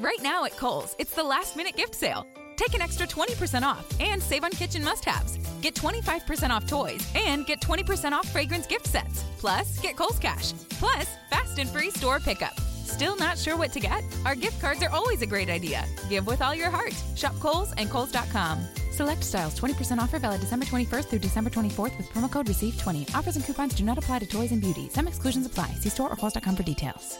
Right now at Kohl's, it's the last minute gift sale. Take an extra 20% off and save on kitchen must haves. Get 25% off toys and get 20% off fragrance gift sets. Plus, get Kohl's Cash. Plus, fast and free store pickup. Still not sure what to get? Our gift cards are always a great idea. Give with all your heart. Shop Kohl's and Kohl's.com. Select styles 20% offer valid December 21st through December 24th with promo code RECEIVE20. Offers and coupons do not apply to toys and beauty. Some exclusions apply. See store or Kohl's.com for details.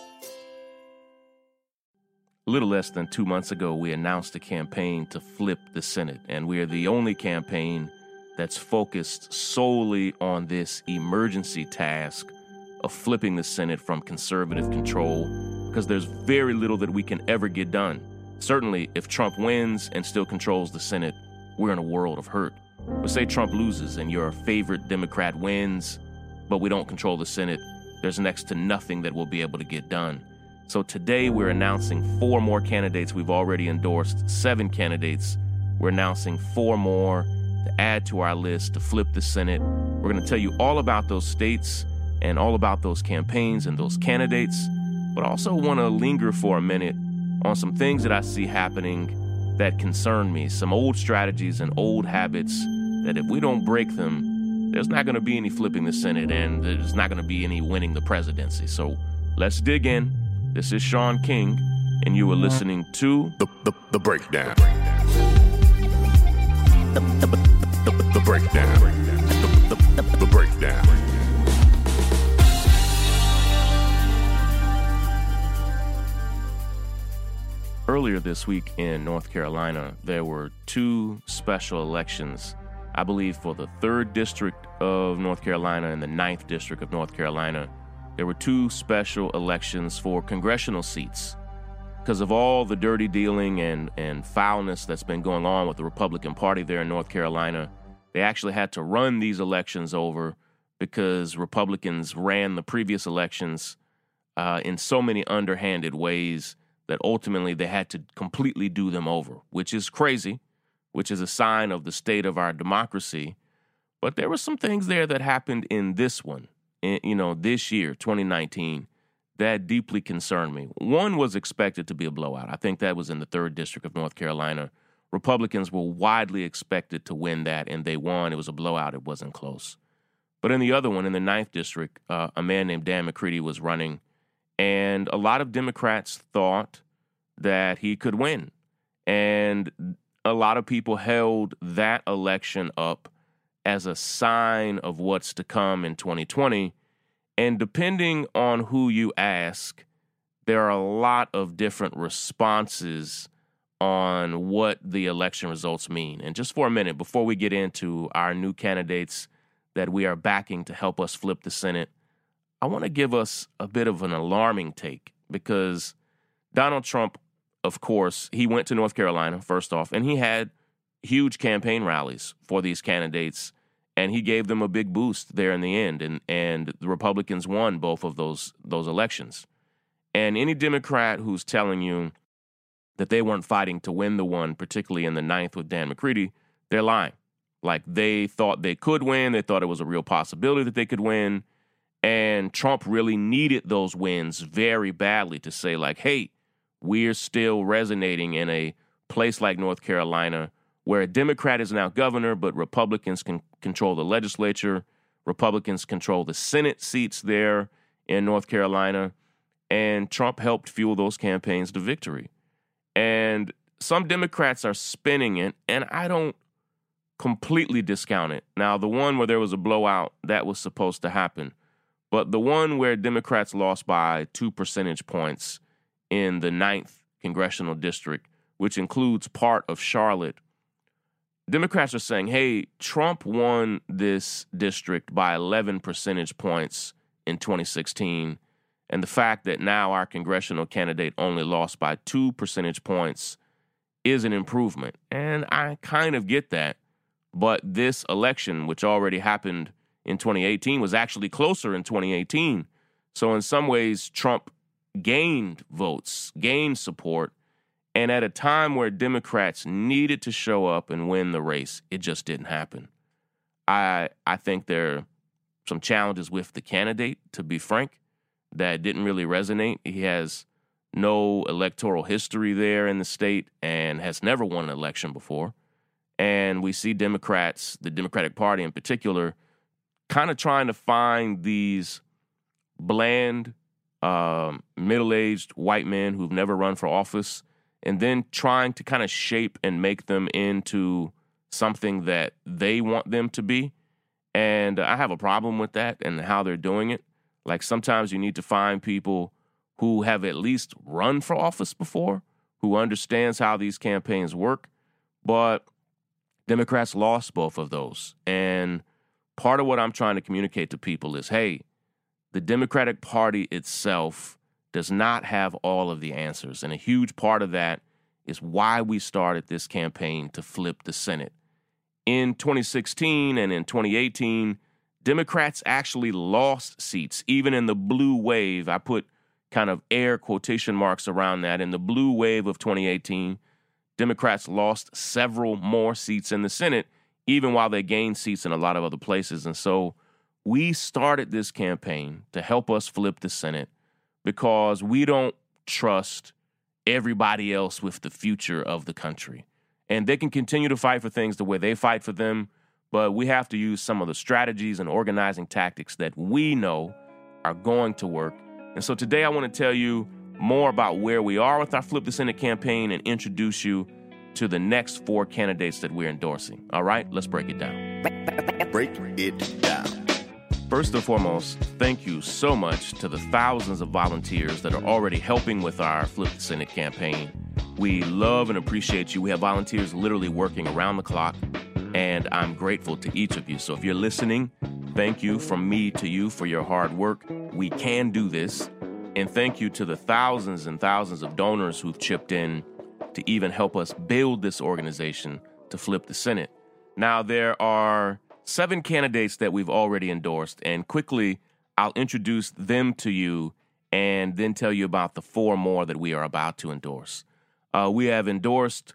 A little less than two months ago, we announced a campaign to flip the Senate, and we are the only campaign that's focused solely on this emergency task of flipping the Senate from conservative control because there's very little that we can ever get done. Certainly, if Trump wins and still controls the Senate, we're in a world of hurt. But say Trump loses and your favorite Democrat wins, but we don't control the Senate, there's next to nothing that we'll be able to get done. So today we're announcing four more candidates. We've already endorsed seven candidates. We're announcing four more to add to our list to flip the Senate. We're going to tell you all about those states and all about those campaigns and those candidates, but I also want to linger for a minute on some things that I see happening that concern me, some old strategies and old habits that if we don't break them, there's not going to be any flipping the Senate and there's not going to be any winning the presidency. So let's dig in. This is Shaun King, and you are listening to The, the, the breakdown. The, the, the, the breakdown. The, the, the, the breakdown. Earlier this week in North Carolina, there were two special elections, I believe, for the 3rd District of North Carolina and the ninth District of North Carolina. There were two special elections for congressional seats. Because of all the dirty dealing and, and foulness that's been going on with the Republican Party there in North Carolina, they actually had to run these elections over because Republicans ran the previous elections uh, in so many underhanded ways that ultimately they had to completely do them over, which is crazy, which is a sign of the state of our democracy. But there were some things there that happened in this one, you know, this year, 2019, that deeply concerned me. One was expected to be a blowout. I think that was in the third district of North Carolina. Republicans were widely expected to win that, and they won. It was a blowout, it wasn't close. But in the other one, in the ninth district, uh, a man named Dan McCready was running and a lot of Democrats thought that he could win. And a lot of people held that election up as a sign of what's to come in 2020. And depending on who you ask, there are a lot of different responses on what the election results mean. And just for a minute, before we get into our new candidates that we are backing to help us flip the Senate, I want to give us a bit of an alarming take because Donald Trump, of course, he went to North Carolina, first off, and he had huge campaign rallies for these candidates and he gave them a big boost there in the end and and the Republicans won both of those those elections. And any Democrat who's telling you that they weren't fighting to win the one, particularly in the ninth with Dan McCready, they're lying. Like they thought they could win, they thought it was a real possibility that they could win. And Trump really needed those wins very badly to say, like, hey, we're still resonating in a place like North Carolina where a Democrat is now governor, but Republicans can control the legislature. Republicans control the Senate seats there in North Carolina. And Trump helped fuel those campaigns to victory. And some Democrats are spinning it, and I don't completely discount it. Now, the one where there was a blowout, that was supposed to happen. But the one where Democrats lost by two percentage points in the ninth congressional district, which includes part of Charlotte, Democrats are saying, hey, Trump won this district by 11 percentage points in 2016. And the fact that now our congressional candidate only lost by two percentage points is an improvement. And I kind of get that. But this election, which already happened in 2018 was actually closer in 2018. So, in some ways, Trump gained votes, gained support. And at a time where Democrats needed to show up and win the race, it just didn't happen. I, I think there are some challenges with the candidate, to be frank, that didn't really resonate. He has no electoral history there in the state and has never won an election before. And we see Democrats, the Democratic Party in particular, kind of trying to find these bland, um, middle aged white men who've never run for office and then trying to kind of shape and make them into something that they want them to be. And I have a problem with that and how they're doing it. Like sometimes you need to find people who have at least run for office before, who understands how these campaigns work. But Democrats lost both of those. And part of what I'm trying to communicate to people is hey, the Democratic Party itself does not have all of the answers. And a huge part of that is why we started this campaign to flip the Senate. In 2016 and in 2018, Democrats actually lost seats, even in the blue wave. I put kind of air quotation marks around that. In the blue wave of 2018, Democrats lost several more seats in the Senate, even while they gained seats in a lot of other places. And so we started this campaign to help us flip the Senate because we don't trust everybody else with the future of the country. And they can continue to fight for things the way they fight for them, but we have to use some of the strategies and organizing tactics that we know are going to work. And so today I want to tell you more about where we are with our Flip the Senate campaign and introduce you to the next four candidates that we're endorsing. All right, let's break it down. Break it down. First and foremost, thank you so much to the thousands of volunteers that are already helping with our Flip the Senate campaign. We love and appreciate you. We have volunteers literally working around the clock, and I'm grateful to each of you. So if you're listening, thank you from me to you for your hard work. We can do this. And thank you to the thousands and thousands of donors who've chipped in to even help us build this organization to flip the Senate. Now, there are seven candidates that we've already endorsed, and quickly I'll introduce them to you and then tell you about the four more that we are about to endorse. Uh, we have endorsed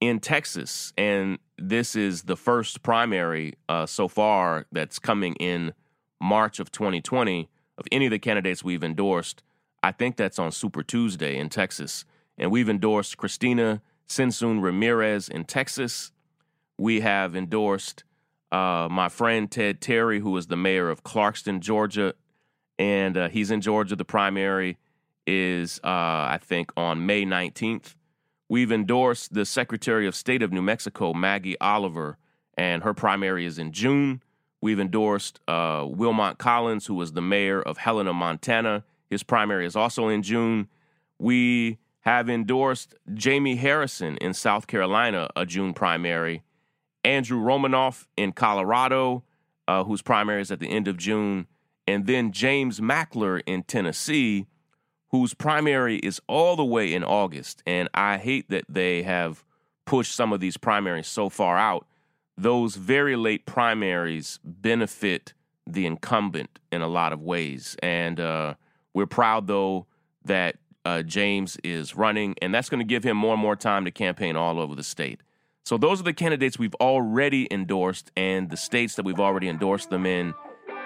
in Texas, and this is the first primary uh, so far that's coming in March of 2020 of any of the candidates we've endorsed. I think that's on Super Tuesday in Texas. And we've endorsed Christina Tzintzún Ramirez in Texas. We have endorsed uh, my friend Ted Terry, who is the mayor of Clarkston, Georgia, and uh, he's in Georgia. The primary is, uh, I think, on May 19th. We've endorsed the Secretary of State of New Mexico, Maggie Oliver, and her primary is in June. We've endorsed uh, Wilmot Collins, who was the mayor of Helena, Montana. His primary is also in June. We have endorsed Jamie Harrison in South Carolina, a June primary. Andrew Romanoff in Colorado, uh, whose primary is at the end of June, and then James Mackler in Tennessee, whose primary is all the way in August. And I hate that they have pushed some of these primaries so far out. Those very late primaries benefit the incumbent in a lot of ways. And uh, we're proud, though, that uh, James is running, and that's going to give him more and more time to campaign all over the state. So those are the candidates we've already endorsed and the states that we've already endorsed them in.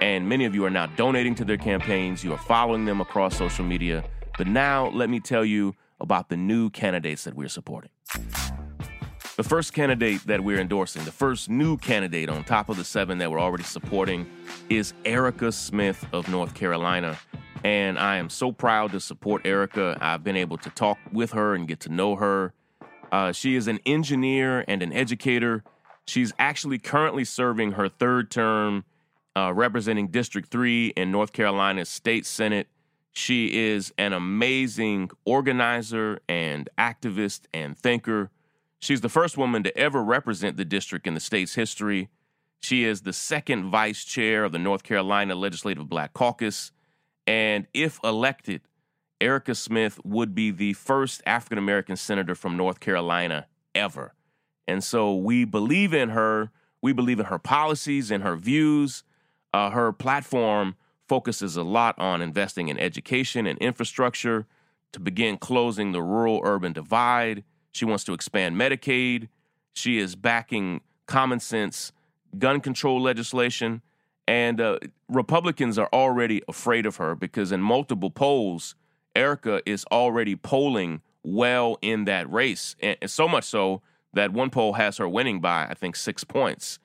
And many of you are now donating to their campaigns. You are following them across social media. But now let me tell you about the new candidates that we're supporting. The first candidate that we're endorsing, the first new candidate on top of the seven that we're already supporting, is Erica Smith of North Carolina. And I am so proud to support Erica. I've been able to talk with her and get to know her. Uh, she is an engineer and an educator. She's actually currently serving her third term uh, representing District 3 in North Carolina's State Senate. She is an amazing organizer and activist and thinker. She's the first woman to ever represent the district in the state's history. She is the second vice chair of the North Carolina Legislative Black Caucus. And if elected, Erica Smith would be the first African American senator from North Carolina ever. And so we believe in her. We believe in her policies and her views. Uh, her platform focuses a lot on investing in education and infrastructure to begin closing the rural urban divide. She wants to expand Medicaid. She is backing common sense gun control legislation. And uh, Republicans are already afraid of her because in multiple polls, Erica is already polling well in that race, and, so much so that one poll has her winning by I think six points,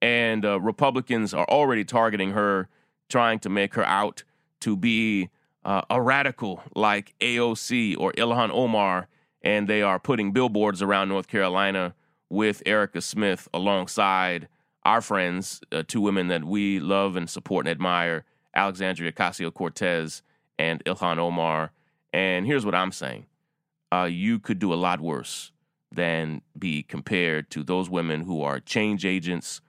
and uh, Republicans are already targeting her, trying to make her out to be uh, a radical like AOC or Ilhan Omar, and they are putting billboards around North Carolina with Erica Smith alongside our friends, uh, two women that we love and support and admire, Alexandria Ocasio Cortez and Ilhan Omar. And here's what I'm saying uh, you could do a lot worse than be compared to those women who are change agents,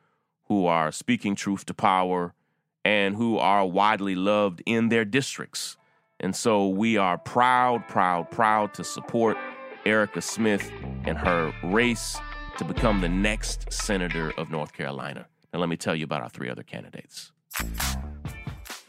who are speaking truth to power, and who are widely loved in their districts. And so we are proud, proud, proud to support Erica Smith and her race to become the next senator of North Carolina. Now, let me tell you about our three other candidates.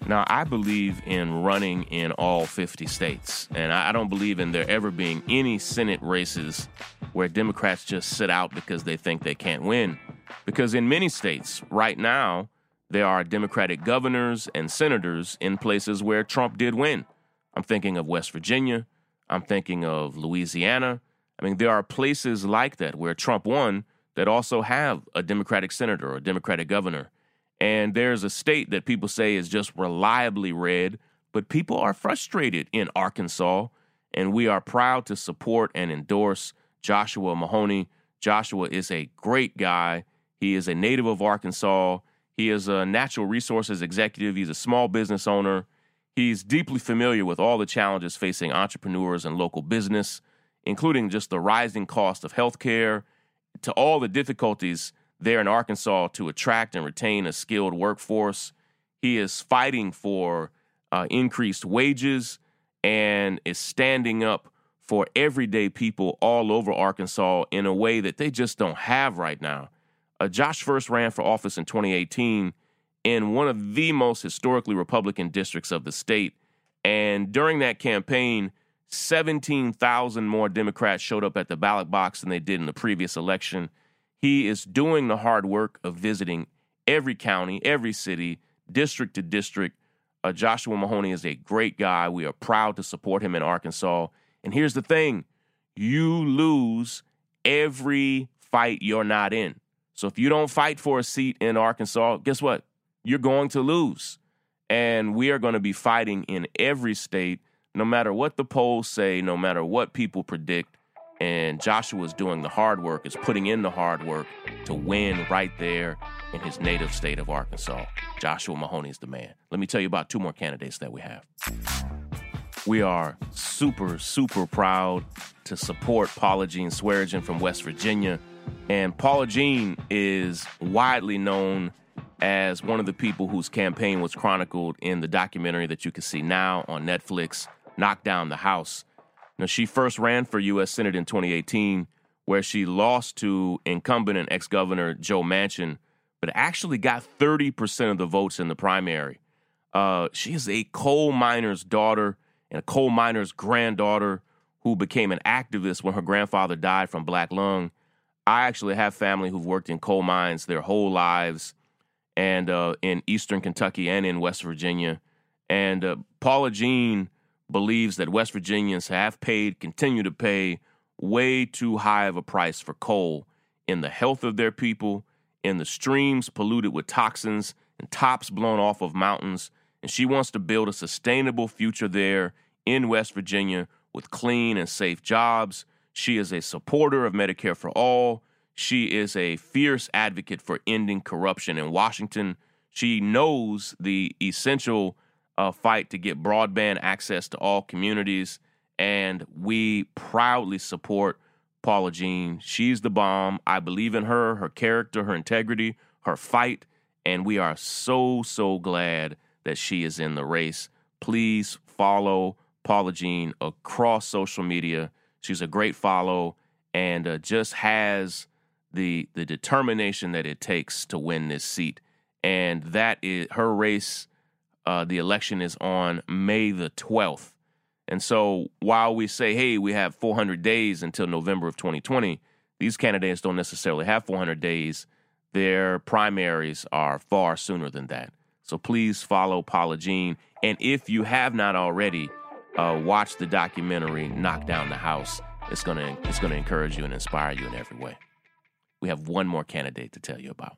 Now, I believe in running in all 50 states, and I don't believe in there ever being any Senate races where Democrats just sit out because they think they can't win. Because in many states, right now, there are Democratic governors and senators in places where Trump did win. I'm thinking of West Virginia. I'm thinking of Louisiana. I mean, there are places like that where Trump won that also have a Democratic senator or a Democratic governor. And there's a state that people say is just reliably red, but people are frustrated in Arkansas. And we are proud to support and endorse Joshua Mahony. Joshua is a great guy. He is a native of Arkansas. He is a natural resources executive. He's a small business owner. He's deeply familiar with all the challenges facing entrepreneurs and local business, including just the rising cost of healthcare, to all the difficulties there in Arkansas to attract and retain a skilled workforce. He is fighting for uh, increased wages and is standing up for everyday people all over Arkansas in a way that they just don't have right now. Uh, Josh first ran for office in 2018 in one of the most historically Republican districts of the state. And during that campaign, 17,000 more Democrats showed up at the ballot box than they did in the previous election. He is doing the hard work of visiting every county, every city, district to district. Uh, Joshua Mahony is a great guy. We are proud to support him in Arkansas. And here's the thing you lose every fight you're not in. So if you don't fight for a seat in Arkansas, guess what? you're going to lose. And we are going to be fighting in every state, no matter what the polls say, no matter what people predict. And Joshua's doing the hard work, is putting in the hard work to win right there in his native state of Arkansas. Joshua Mahony is the man. Let me tell you about two more candidates that we have. We are super, super proud to support Paula Jean Swearengin from West Virginia. And Paula Jean is widely known as one of the people whose campaign was chronicled in the documentary that you can see now on Netflix, Knock Down the House. Now, she first ran for U.S. Senate in 2018, where she lost to incumbent and ex governor Joe Manchin, but actually got 30% of the votes in the primary. Uh, she is a coal miner's daughter and a coal miner's granddaughter who became an activist when her grandfather died from black lung. I actually have family who've worked in coal mines their whole lives and uh, in Eastern Kentucky and in West Virginia. And uh, Paula Jean believes that West Virginians have paid, continue to pay way too high of a price for coal in the health of their people, in the streams polluted with toxins and tops blown off of mountains. And she wants to build a sustainable future there in West Virginia with clean and safe jobs. She is a supporter of Medicare for All. She is a fierce advocate for ending corruption in Washington. She knows the essential uh, fight to get broadband access to all communities, and we proudly support Paula Jean. She's the bomb. I believe in her, her character, her integrity, her fight, and we are so, so glad that she is in the race. Please follow Paula Jean across social media. She's a great follow and uh, just has the the determination that it takes to win this seat, and that is her race. Uh, the election is on May the twelfth, and so while we say, "Hey, we have 400 days until November of 2020," these candidates don't necessarily have 400 days. Their primaries are far sooner than that. So please follow Paula Jean, and if you have not already, uh, watch the documentary Knock Down the House. It's gonna it's gonna encourage you and inspire you in every way. We have one more candidate to tell you about.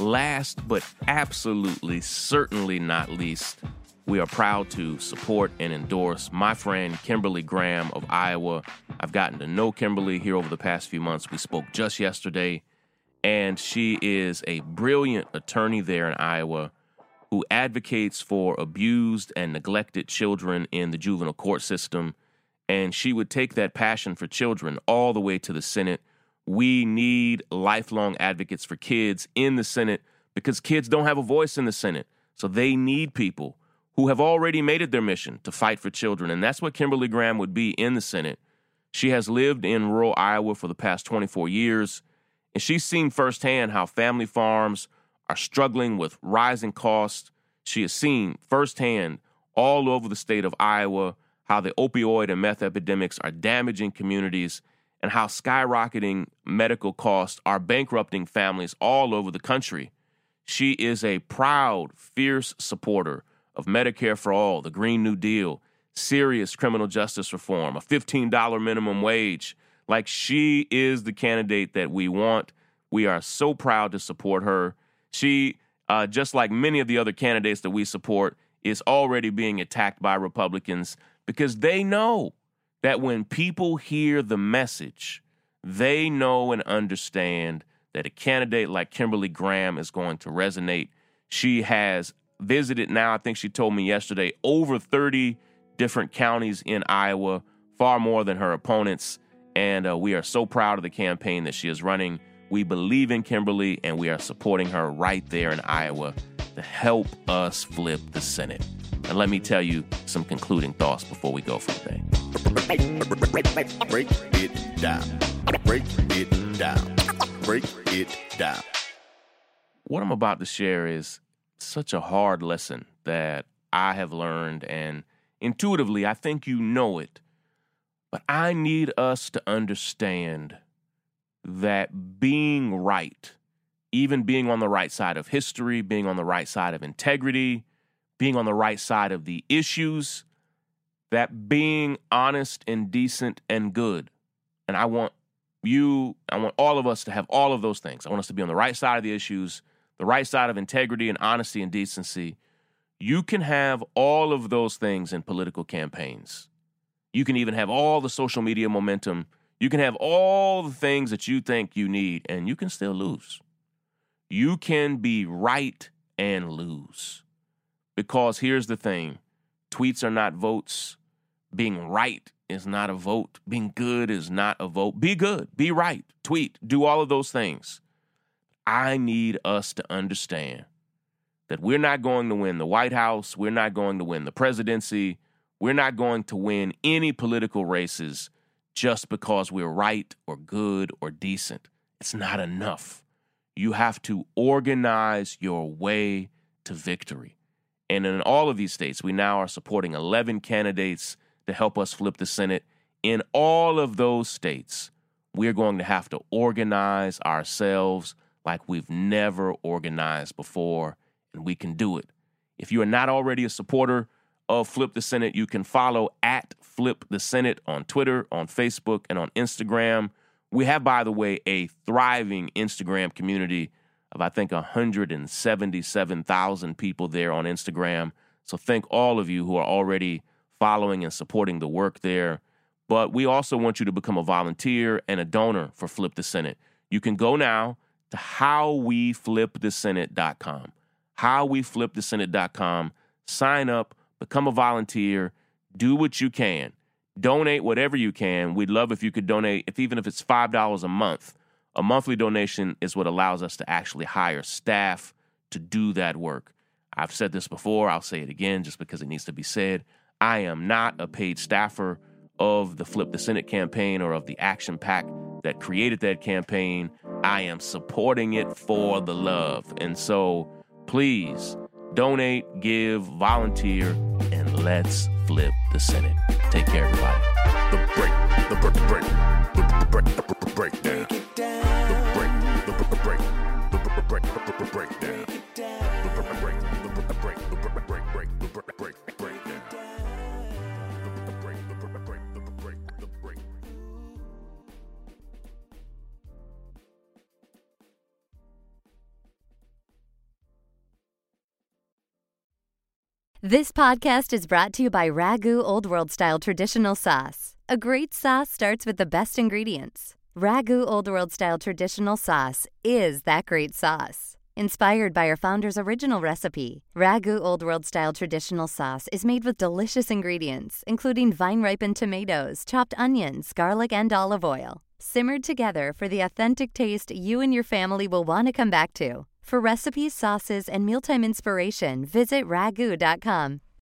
Last but absolutely certainly not least, we are proud to support and endorse my friend Kimberly Graham of Iowa. I've gotten to know Kimberly here over the past few months. We spoke just yesterday, and she is a brilliant attorney there in Iowa who advocates for abused and neglected children in the juvenile court system. And she would take that passion for children all the way to the Senate. We need lifelong advocates for kids in the Senate because kids don't have a voice in the Senate. So they need people who have already made it their mission to fight for children. And that's what Kimberly Graham would be in the Senate. She has lived in rural Iowa for the past 24 years, and she's seen firsthand how family farms are struggling with rising costs. She has seen firsthand all over the state of Iowa how the opioid and meth epidemics are damaging communities and how skyrocketing medical costs are bankrupting families all over the country. She is a proud, fierce supporter of Medicare for All, the Green New Deal, serious criminal justice reform, a $15 minimum wage. Like she is the candidate that we want. We are so proud to support her. She, uh, just like many of the other candidates that we support, is already being attacked by Republicans because they know that when people hear the message, they know and understand that a candidate like Kimberly Graham is going to resonate. She has visited now, I think she told me yesterday, over 30 different counties in Iowa, far more than her opponents. And uh, we are so proud of the campaign that she is running. We believe in Kimberly and we are supporting her right there in Iowa to help us flip the Senate. And let me tell you some concluding thoughts before we go for the day. Break it down. Break it down. Break it down. What I'm about to share is such a hard lesson that I have learned, and intuitively, I think you know it. But I need us to understand that being right, even being on the right side of history, being on the right side of integrity, being on the right side of the issues, that being honest and decent and good. And I want you, I want all of us to have all of those things. I want us to be on the right side of the issues the right side of integrity and honesty and decency, you can have all of those things in political campaigns. You can even have all the social media momentum. You can have all the things that you think you need, and you can still lose. You can be right and lose. Because here's the thing tweets are not votes. Being right is not a vote. Being good is not a vote. Be good, be right, tweet, do all of those things. I need us to understand that we're not going to win the White House, we're not going to win the presidency, we're not going to win any political races just because we're right or good or decent. It's not enough. You have to organize your way to victory. And in all of these states, we now are supporting 11 candidates to help us flip the Senate. In all of those states, we're going to have to organize ourselves like we've never organized before, and we can do it. If you are not already a supporter of Flip the Senate, you can follow at Flip the Senate on Twitter, on Facebook, and on Instagram. We have, by the way, a thriving Instagram community of, I think, 177,000 people there on Instagram. So thank all of you who are already following and supporting the work there. But we also want you to become a volunteer and a donor for Flip the Senate. You can go now to howweflipthesenate.com. Howweflipthesenate.com. Sign up, become a volunteer, do what you can. Donate whatever you can. We'd love if you could donate, if even if it's $5 a month. A monthly donation is what allows us to actually hire staff to do that work. I've said this before, I'll say it again just because it needs to be said. I am not a paid staffer of the Flip the Senate campaign or of the Action PAC that created that campaign. I am supporting it for the love. And so please donate, give, volunteer, and let's flip the Senate. Take care, everybody. The break, the break, the break, the break, the break. This podcast is brought to you by Ragu Old World Style Traditional Sauce. A great sauce starts with the best ingredients. Ragu Old World Style Traditional Sauce is that great sauce. Inspired by our founder's original recipe, Ragu Old World Style Traditional Sauce is made with delicious ingredients, including vine ripened tomatoes, chopped onions, garlic, and olive oil, simmered together for the authentic taste you and your family will want to come back to. For recipes, sauces, and mealtime inspiration, visit ragu.com.